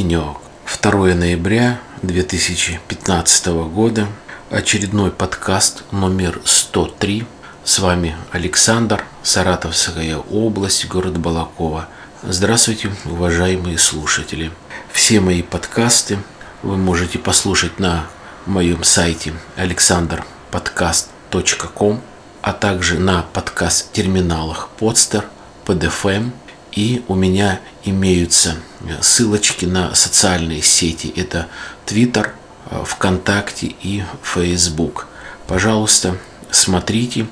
Денек. 2 ноября 2015 года. Очередной подкаст номер 103. С вами Александр, Саратовская область, город Балакова. Здравствуйте, уважаемые слушатели. Все мои подкасты вы можете послушать на моем сайте alexanderpodcast.com, а также на подкаст-терминалах Podster, PodFM – и у меня имеются ссылочки на социальные сети. Это Twitter, э, ВКонтакте и Facebook. Пожалуйста, смотрите,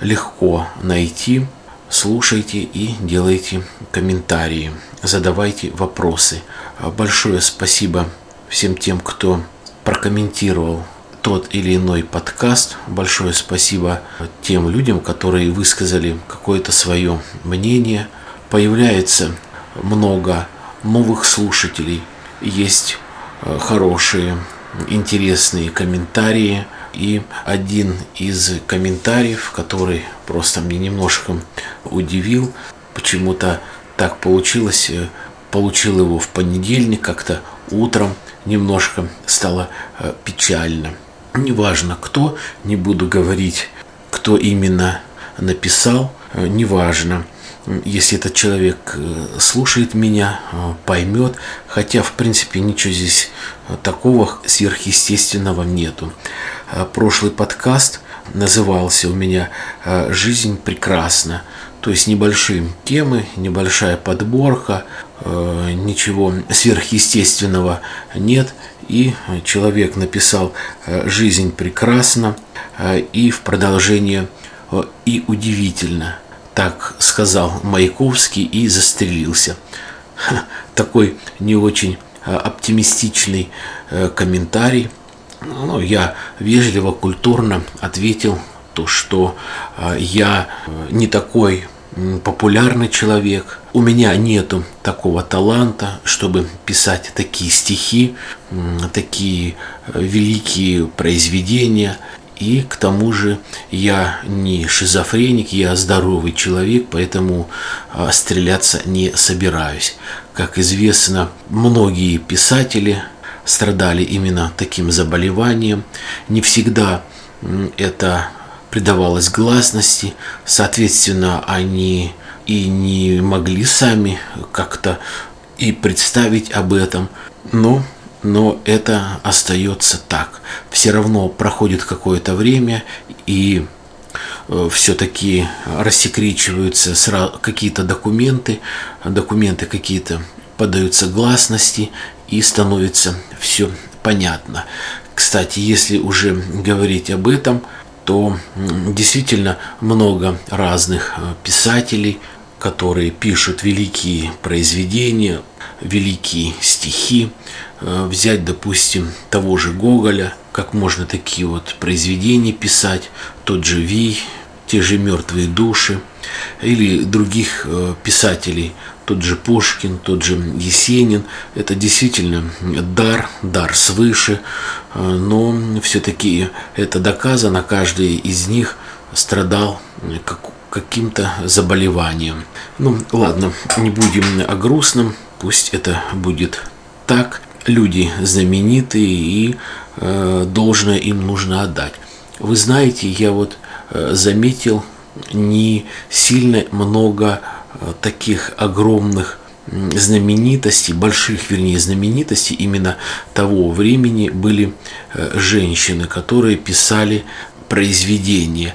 легко найти, слушайте и делайте комментарии, задавайте вопросы. Большое спасибо всем тем, кто прокомментировал тот или иной подкаст. Большое спасибо тем людям, которые высказали какое-то свое мнение – появляется много новых слушателей, есть э, хорошие, интересные комментарии. И один из комментариев, который просто мне немножко удивил, почему-то так получилось, э, получил его в понедельник, как-то утром немножко стало э, печально. Неважно кто, не буду говорить, кто именно написал, неважно если этот человек э, слушает меня, э, поймет, хотя в принципе ничего здесь э, такого сверхъестественного нету. Прошлый подкаст назывался у меня «Жизнь прекрасна», то есть небольшие темы, небольшая подборка, ничего сверхъестественного нет. И человек написал «Жизнь прекрасна» и в продолжение «И удивительно» так сказал Маяковский и застрелился. Такой не очень а, оптимистичный э, комментарий. Ну, я вежливо, культурно ответил то, что а, я э, не такой популярный человек. У меня нету такого таланта, чтобы писать такие стихи, такие э, великие произведения. И к тому же я не шизофреник, я здоровый человек, поэтому а, стреляться не собираюсь. Как известно, многие писатели страдали именно таким заболеванием. Не всегда это придавалось гласности, соответственно, они и не могли сами как-то и представить об этом. Но но это остается так. Все равно проходит какое-то время, и э, все-таки рассекречиваются какие-то документы, документы какие-то подаются гласности, и становится все понятно. Кстати, если уже говорить об этом, то действительно много разных э, писателей, которые пишут великие произведения, великие стихи, э, взять, допустим, того же Гоголя, как можно такие вот произведения писать, тот же Вий, те же «Мертвые души», или других э, писателей, тот же Пушкин, тот же Есенин. Это действительно дар, дар свыше, э, но все-таки это доказано, каждый из них страдал как, каким-то заболеванием. Ну, ладно, не будем о грустном пусть это будет так. Люди знаменитые и э, должное им нужно отдать. Вы знаете, я вот э, заметил не сильно много э, таких огромных знаменитостей, больших, вернее, знаменитостей именно того времени были э, женщины, которые писали произведения.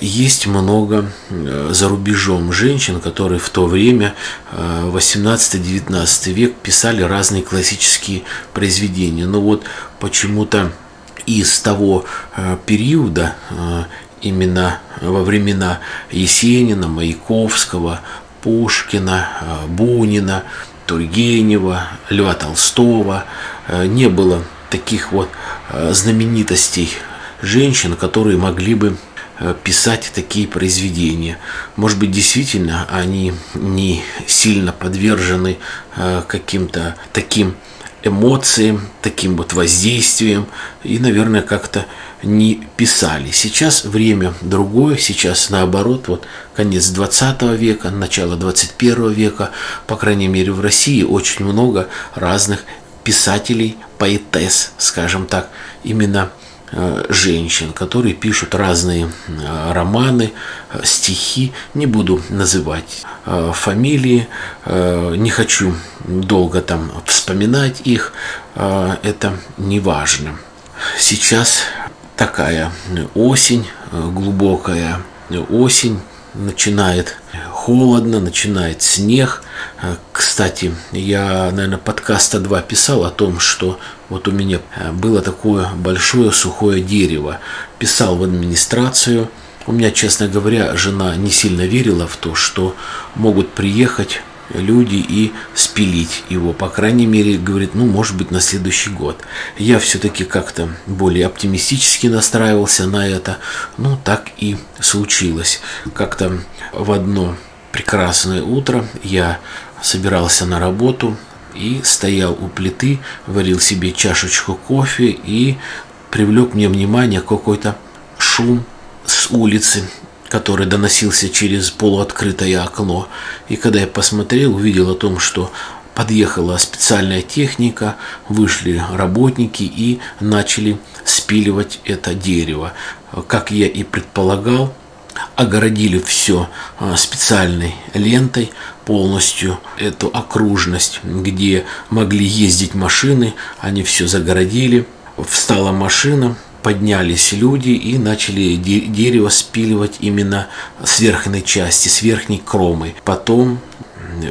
Есть много э, за рубежом женщин, которые в то время, 18-19 э, век, писали разные классические произведения. Но вот почему-то из того э, периода, именно во времена Есенина, Маяковского, Пушкина, Бунина, Тургенева, Льва Толстого, не было таких вот знаменитостей женщин, которые могли бы э, писать такие произведения. Может быть, действительно, они не сильно подвержены э, каким-то таким эмоциям, таким вот воздействием и, наверное, как-то не писали. Сейчас время другое, сейчас наоборот, вот конец 20 века, начало 21 века, по крайней мере в России очень много разных писателей, поэтесс, скажем так, именно женщин, которые пишут разные э, романы, э, стихи. Не буду называть фамилии, не хочу долго там вспоминать их, это не важно. Сейчас такая осень, глубокая осень, начинает холодно, начинает снег. Кстати, я, наверное, подкаста 2 писал о том, что вот у меня было такое большое сухое дерево. Писал в администрацию. У меня, честно говоря, жена не сильно верила в то, что могут приехать люди и спилить его. По крайней мере, говорит, ну, может быть, на следующий год. Я все-таки как-то более оптимистически настраивался на это. Ну, так и случилось. Как-то в одно прекрасное утро я собирался на работу и стоял у плиты, варил себе чашечку кофе и привлек мне внимание какой-то шум с улицы который доносился через полуоткрытое окно. И когда я посмотрел, увидел о том, что подъехала специальная техника, вышли работники и начали спиливать это дерево. Как я и предполагал, огородили все а, специальной лентой, полностью эту окружность, где могли ездить машины, они все загородили. Встала машина, поднялись люди и начали дерево спиливать именно с верхней части, с верхней кромы. Потом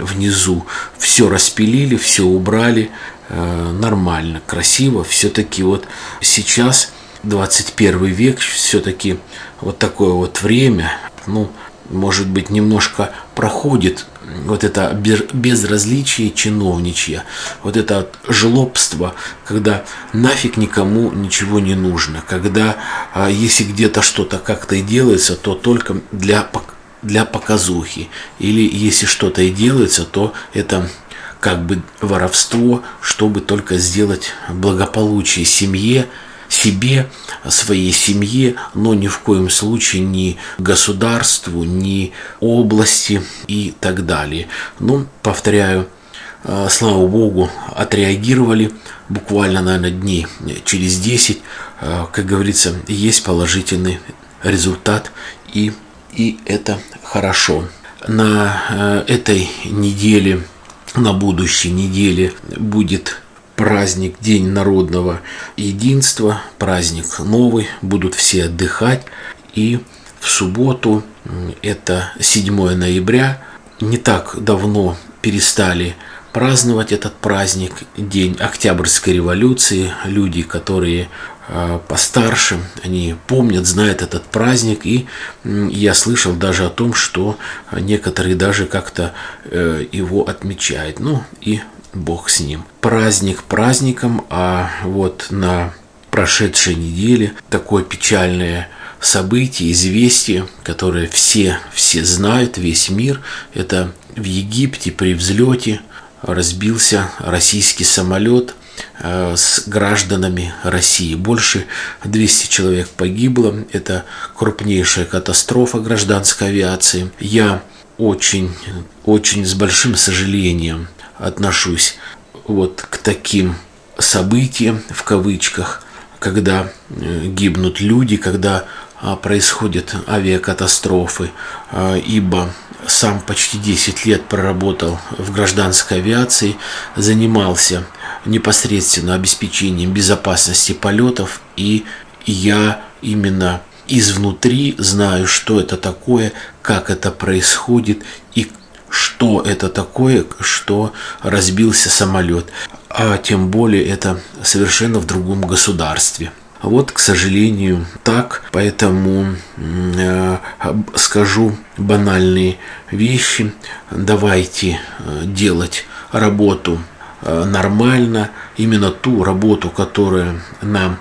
внизу все распилили, все убрали, э, нормально, красиво. Все-таки вот сейчас 21 век, все-таки вот такое вот время, ну, может быть, немножко проходит вот это безразличие чиновничье, вот это жлобство, когда нафиг никому ничего не нужно, когда а, если где-то что-то как-то и делается, то только для, для показухи, или если что-то и делается, то это как бы воровство, чтобы только сделать благополучие семье, себе, своей семье, но ни в коем случае ни государству, ни области и так далее. Ну, повторяю, э, слава богу, отреагировали буквально, наверное, дней через 10. Э, как говорится, есть положительный результат, и, и это хорошо. На э, этой неделе, на будущей неделе будет праздник, День народного единства, праздник новый, будут все отдыхать. И в субботу, это 7 ноября, не так давно перестали праздновать этот праздник, День Октябрьской революции. Люди, которые а, постарше, они помнят, знают этот праздник, и я слышал даже о том, что некоторые даже как-то э, его отмечают. Ну и Бог с ним. Праздник праздником, а вот на прошедшей неделе такое печальное событие, известие, которое все, все знают, весь мир, это в Египте при взлете разбился российский самолет э, с гражданами России. Больше 200 человек погибло. Это крупнейшая катастрофа гражданской авиации. Я очень, очень с большим сожалением отношусь вот к таким событиям, в кавычках, когда э, гибнут люди, когда а, происходят авиакатастрофы, а, ибо сам почти 10 лет проработал в гражданской авиации, занимался непосредственно обеспечением безопасности полетов, и я именно изнутри знаю, что это такое, как это происходит и что это такое, что разбился самолет, а тем более это совершенно в другом государстве. Вот, к сожалению, так, поэтому э, скажу банальные вещи. Давайте э, делать работу э, нормально, именно ту работу, которая нам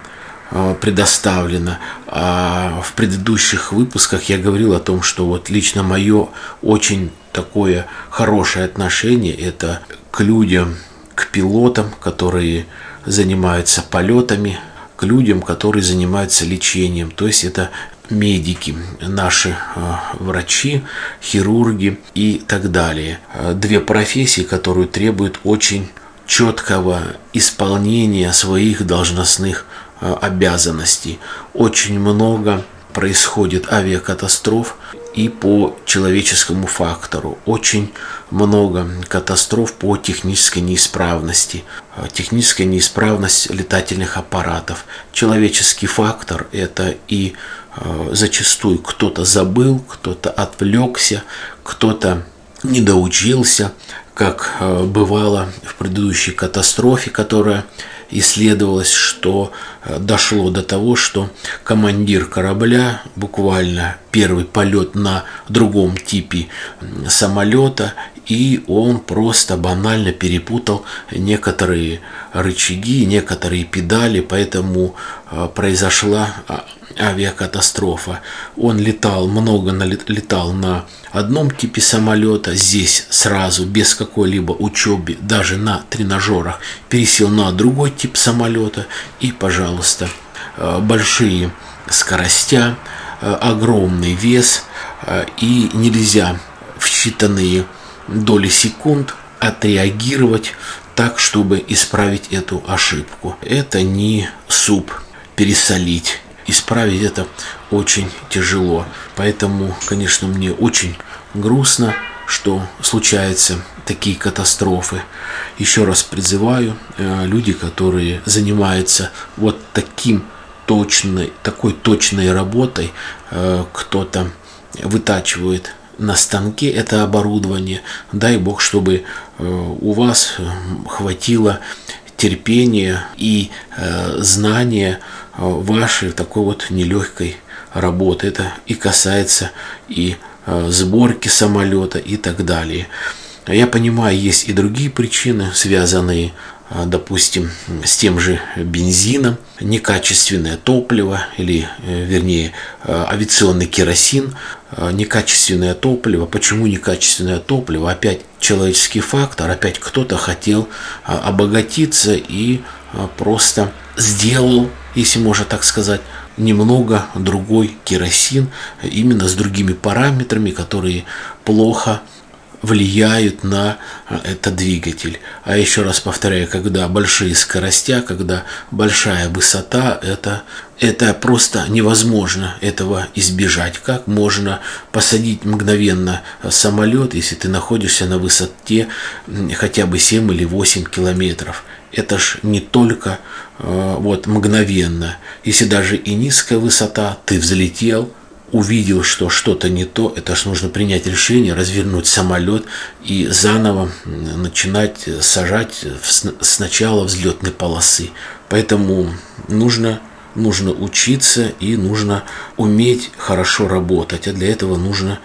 э, предоставлена. А в предыдущих выпусках я говорил о том, что вот лично мое очень такое хорошее отношение это к людям, к пилотам, которые занимаются полетами, к людям, которые занимаются лечением. То есть это медики, наши э, врачи, хирурги и так далее. Э, две профессии, которые требуют очень четкого исполнения своих должностных э, обязанностей. Очень много происходит авиакатастроф и по человеческому фактору. Очень много катастроф по технической неисправности. Техническая неисправность летательных аппаратов. Человеческий фактор – это и Э, зачастую кто-то забыл, кто-то отвлекся, кто-то не доучился, как э, бывало в предыдущей катастрофе, которая исследовалась, что э, дошло до того, что командир корабля, буквально первый полет на другом типе самолета, и он просто банально перепутал некоторые рычаги, некоторые педали, поэтому произошла а, авиакатастрофа. Он летал, много летал на одном типе самолета, здесь сразу, без какой-либо учебы, даже на тренажерах, пересел на другой тип самолета и, пожалуйста, э, большие скоростя, э, огромный вес э, и нельзя в считанные доли секунд отреагировать так, чтобы исправить эту ошибку. Это не суп пересолить исправить это очень тяжело. Поэтому, конечно, мне очень грустно, что случаются такие катастрофы. Еще раз призываю э, люди, которые занимаются вот таким точной, такой точной работой, э, кто-то вытачивает на станке это оборудование. Дай Бог, чтобы э, у вас хватило терпения и знания вашей такой вот нелегкой работы. Это и касается и э, сборки самолета и так далее. Я понимаю, есть и другие причины, связанные, э, допустим, с тем же бензином, некачественное топливо или, вернее, авиационный керосин, некачественное топливо. Почему некачественное топливо? Опять человеческий фактор, опять кто-то хотел обогатиться и просто сделал если можно так сказать, немного другой керосин, именно с другими параметрами, которые плохо влияют на э, этот двигатель. А еще раз повторяю, когда большие скоростя, когда большая высота, это, это просто невозможно этого избежать. Как можно посадить мгновенно самолет, если ты находишься на высоте хотя бы 7 или 8 километров? Это ж не только Э, вот мгновенно. Если даже и низкая высота, ты взлетел, увидел, что что-то не то, это ж нужно принять решение, развернуть самолет и заново начинать сажать с начала взлетной полосы. Поэтому нужно, нужно учиться и нужно уметь хорошо работать, а для этого нужно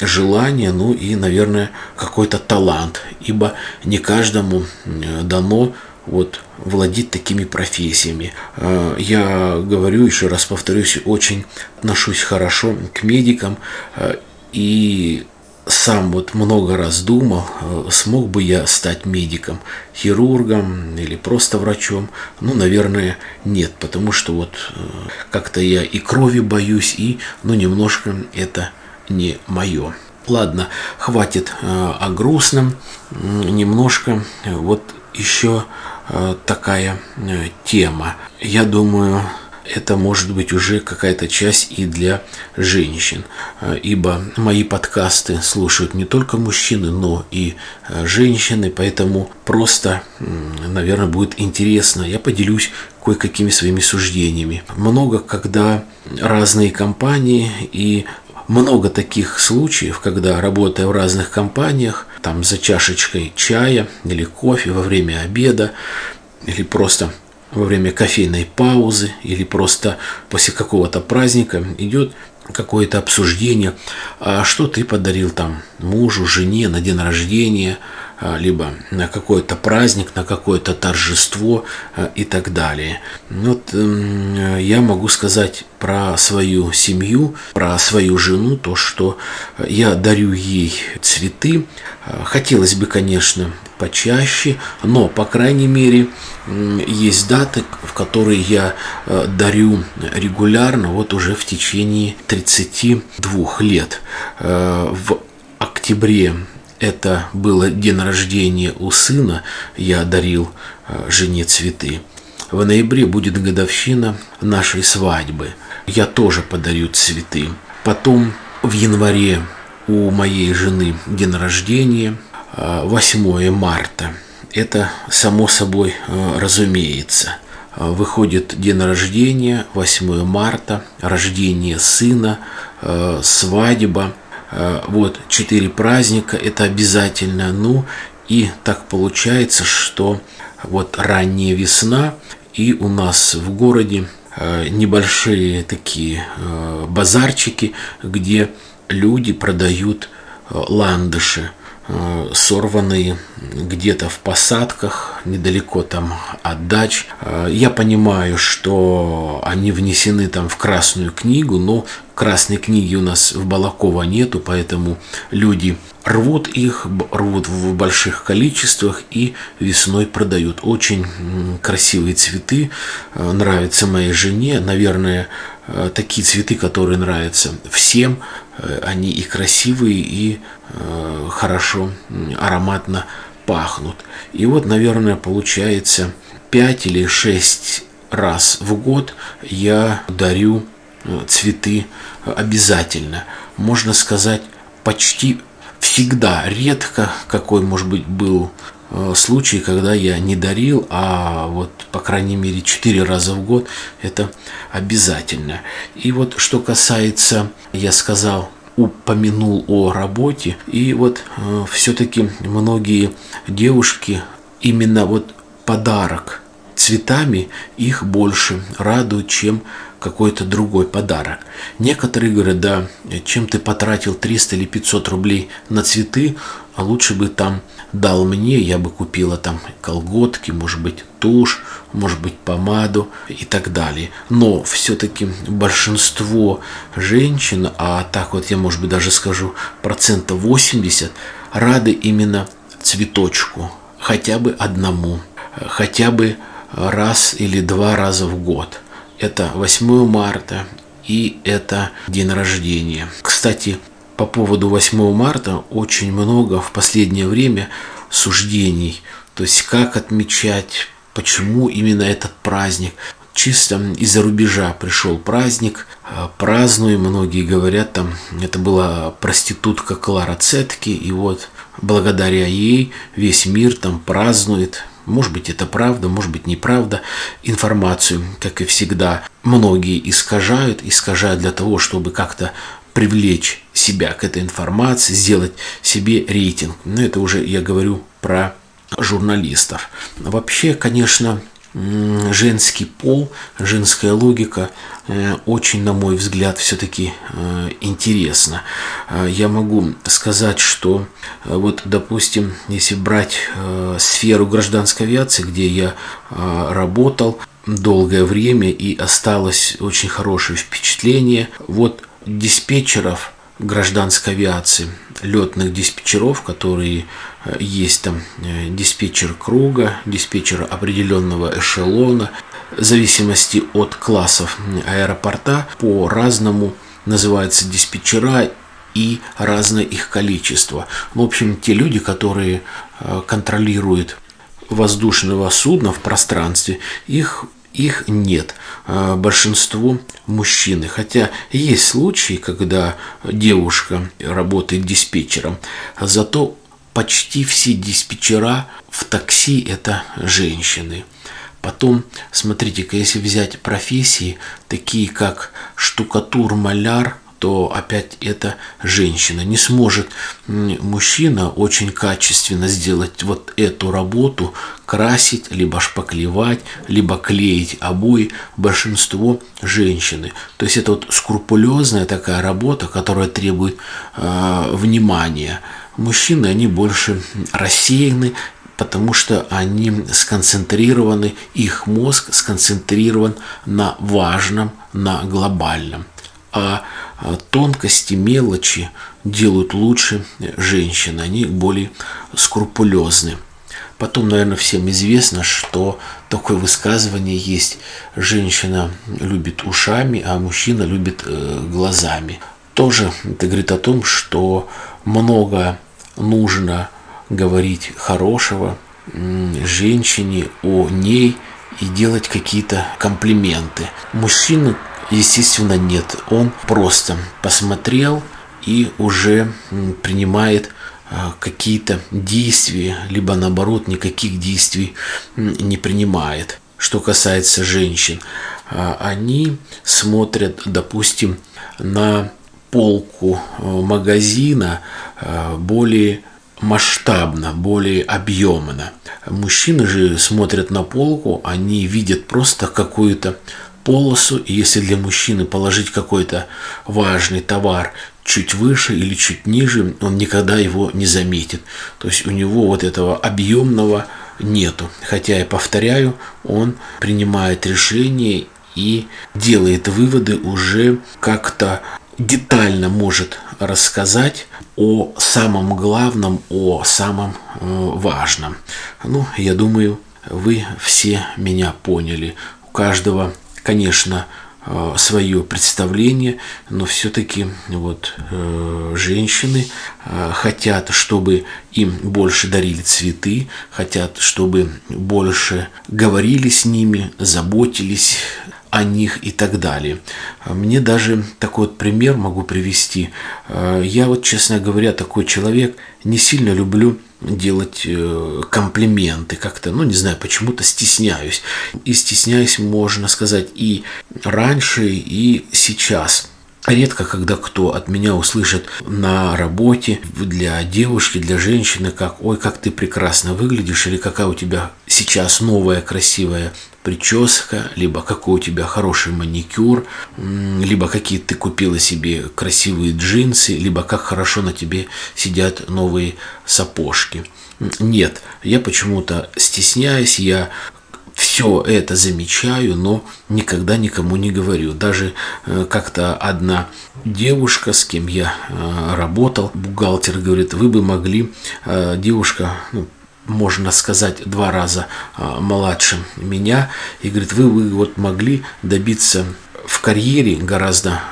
желание, ну и, наверное, какой-то талант, ибо не каждому дано вот владеть такими профессиями. А, я говорю, еще раз повторюсь, очень отношусь хорошо к медикам а, и сам вот много раз думал, а, смог бы я стать медиком, хирургом или просто врачом. Ну, наверное, нет, потому что вот как-то я и крови боюсь, и ну немножко это не мое. Ладно, хватит о грустном, немножко вот еще такая э, тема. Я думаю, это может быть уже какая-то часть и для женщин, э, ибо мои подкасты слушают не только мужчины, но и женщины, поэтому просто, наверное, будет интересно. Я поделюсь кое-какими своими суждениями. Много, когда разные компании и много таких случаев, когда, работая в разных компаниях, там за чашечкой чая или кофе во время обеда, или просто во время кофейной паузы, или просто после какого-то праздника идет какое-то обсуждение, а что ты подарил там мужу, жене на день рождения, либо на какой-то праздник, на какое-то торжество и так далее. Вот эм, я могу сказать про свою семью, про свою жену, то, что я дарю ей цветы. Хотелось бы, конечно, почаще, но, по крайней мере, есть даты, в которые я э, дарю регулярно, вот уже в течение 32 лет. Э, в октябре это было день рождения у сына, я дарил э, жене цветы. В ноябре будет годовщина нашей свадьбы. Я тоже подарю цветы. Потом в январе у моей жены день рождения – 8 марта. Это само собой э, разумеется. Выходит день рождения, 8 марта, рождение сына, э, свадьба. Э, вот четыре праздника, это обязательно. Ну и так получается, что вот ранняя весна, и у нас в городе небольшие такие базарчики, где люди продают ландыши. Э, сорванные где-то в посадках, недалеко там от дач. Э, я понимаю, что они внесены там в Красную книгу, но Красной книги у нас в Балакова нету, поэтому люди рвут их, рвут в больших количествах и весной продают. Очень красивые цветы, э, нравятся моей жене, наверное, такие цветы, которые нравятся всем, они и красивые, и Э, хорошо, ароматно пахнут. И вот, наверное, получается 5 или 6 раз в год я дарю э, цветы обязательно. Можно сказать, почти всегда, редко какой, может быть, был э, случай, когда я не дарил, а вот, по крайней мере, 4 раза в год это обязательно. И вот что касается, я сказал, упомянул о работе. И вот э, все-таки многие девушки именно вот подарок цветами их больше радует, чем какой-то другой подарок. Некоторые говорят, да, чем ты потратил 300 или 500 рублей на цветы, а лучше бы там дал мне, я бы купила там колготки, может быть, тушь, может быть, помаду и так далее. Но все-таки большинство женщин, а так вот я, может быть, даже скажу, процентов 80, рады именно цветочку, хотя бы одному, хотя бы раз или два раза в год. Это 8 марта и это день рождения. Кстати, по поводу 8 марта очень много в последнее время суждений. То есть как отмечать, почему именно этот праздник. Чисто из-за рубежа пришел праздник, а, празднуем, многие говорят, там это была проститутка Клара Цетки, и вот благодаря ей весь мир там празднует может быть, это правда, может быть, неправда. Информацию, как и всегда, многие искажают, искажают для того, чтобы как-то привлечь себя к этой информации, сделать себе рейтинг. Но это уже я говорю про журналистов. Вообще, конечно, женский пол, женская логика э, очень, на мой взгляд, все-таки э, интересно. Э, я могу сказать, что вот, допустим, если брать сферу гражданской авиации, где я работал долгое время и осталось очень хорошее впечатление, вот диспетчеров гражданской авиации, летных диспетчеров, которые э, есть там э, диспетчер круга, диспетчер определенного эшелона, в зависимости от классов аэропорта по-разному называются диспетчера и разное их количество. В общем, те люди, которые э, контролируют воздушного судна в пространстве, их их нет. А, большинство мужчины. Хотя есть случаи, когда девушка работает диспетчером, зато почти все диспетчера в такси это женщины. Потом, смотрите-ка, если взять профессии, такие как штукатур-маляр – то опять это женщина. Не сможет мужчина очень качественно сделать вот эту работу, красить, либо шпаклевать, либо клеить обои. Большинство женщины. То есть это вот скрупулезная такая работа, которая требует э, внимания. Мужчины, они больше рассеяны, потому что они сконцентрированы, их мозг сконцентрирован на важном, на глобальном. А, а тонкости, мелочи делают лучше женщины, они более скрупулезны. Потом, наверное, всем известно, что такое высказывание есть. Женщина любит ушами, а мужчина любит э, глазами. Тоже это говорит о том, что много нужно говорить хорошего женщине о ней и делать какие-то комплименты. Мужчина, естественно, нет. Он просто посмотрел и уже принимает а, какие-то действия, либо наоборот никаких действий не принимает. Что касается женщин, а, они смотрят, допустим, на полку э, магазина э, более масштабно, более объемно. Мужчины же смотрят на полку, они видят просто какую-то полосу, и если для мужчины положить какой-то важный товар чуть выше или чуть ниже, он никогда его не заметит. То есть у него вот этого объемного нету. Хотя я повторяю, он принимает решение и делает выводы уже как-то детально может рассказать о самом главном, о самом э, важном. Ну, я думаю, вы все меня поняли. У каждого, конечно, э, свое представление, но все-таки вот э, женщины э, хотят, чтобы им больше дарили цветы, хотят, чтобы больше говорили с ними, заботились о них и так далее. Мне даже такой вот пример могу привести. Я вот, честно говоря, такой человек, не сильно люблю делать э, комплименты как-то, ну не знаю, почему-то стесняюсь. И стесняюсь, можно сказать, и раньше, и сейчас. Редко, когда кто от меня услышит на работе для девушки, для женщины, как «Ой, как ты прекрасно выглядишь» или «Какая у тебя сейчас новая красивая прическа», либо «Какой у тебя хороший маникюр», либо «Какие ты купила себе красивые джинсы», либо «Как хорошо на тебе сидят новые сапожки». Нет, я почему-то стесняюсь, я все это замечаю, но никогда никому не говорю. Даже э, как-то одна девушка, с кем я э, работал, бухгалтер, говорит, вы бы могли, э, девушка, ну, можно сказать, два раза младше меня, и говорит, вы, вы вот могли добиться в карьере гораздо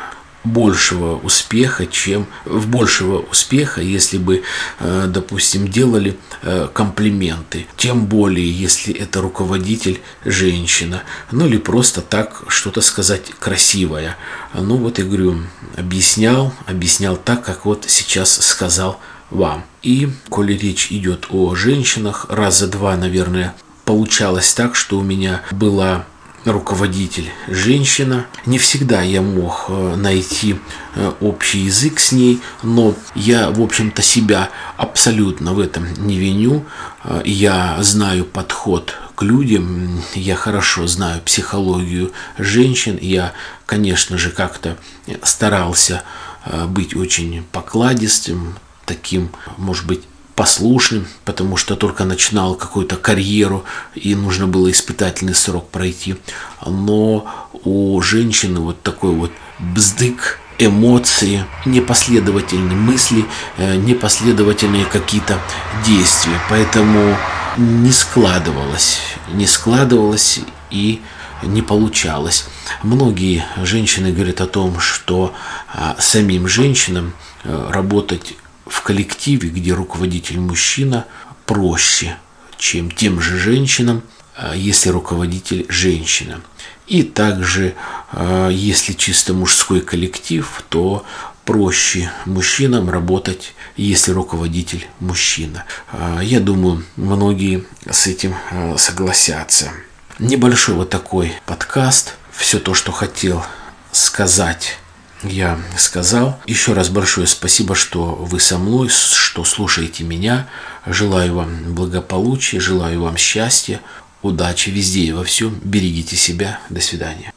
большего успеха, чем в большего успеха, если бы, э, допустим, делали э, комплименты. Тем более, если это руководитель женщина. Ну или просто так что-то сказать красивое. Ну вот я говорю, объяснял, объяснял так, как вот сейчас сказал вам. И, коли речь идет о женщинах, раза два, наверное, получалось так, что у меня была руководитель женщина. Не всегда я мог э, найти э, общий язык с ней, но я, в общем-то, себя абсолютно в этом не виню. Э, я знаю подход к людям, я хорошо знаю психологию женщин, я, конечно же, как-то старался быть очень покладистым, таким, может быть, послушным, потому что только начинал какую-то карьеру и нужно было испытательный срок пройти. Но у женщины вот такой вот бздык, эмоции, непоследовательные мысли, э, непоследовательные какие-то действия. Поэтому не складывалось, не складывалось и не получалось. Многие женщины говорят о том, что а, самим женщинам а, работать в коллективе, где руководитель мужчина, проще, чем тем же женщинам, а, если руководитель женщина. И также, а, если чисто мужской коллектив, то проще мужчинам работать, если руководитель мужчина. А, я думаю, многие с этим согласятся. Небольшой вот такой подкаст. Все то, что хотел сказать я сказал. Еще раз большое спасибо, что вы со мной, что слушаете меня. Желаю вам благополучия, желаю вам счастья, удачи везде и во всем. Берегите себя. До свидания.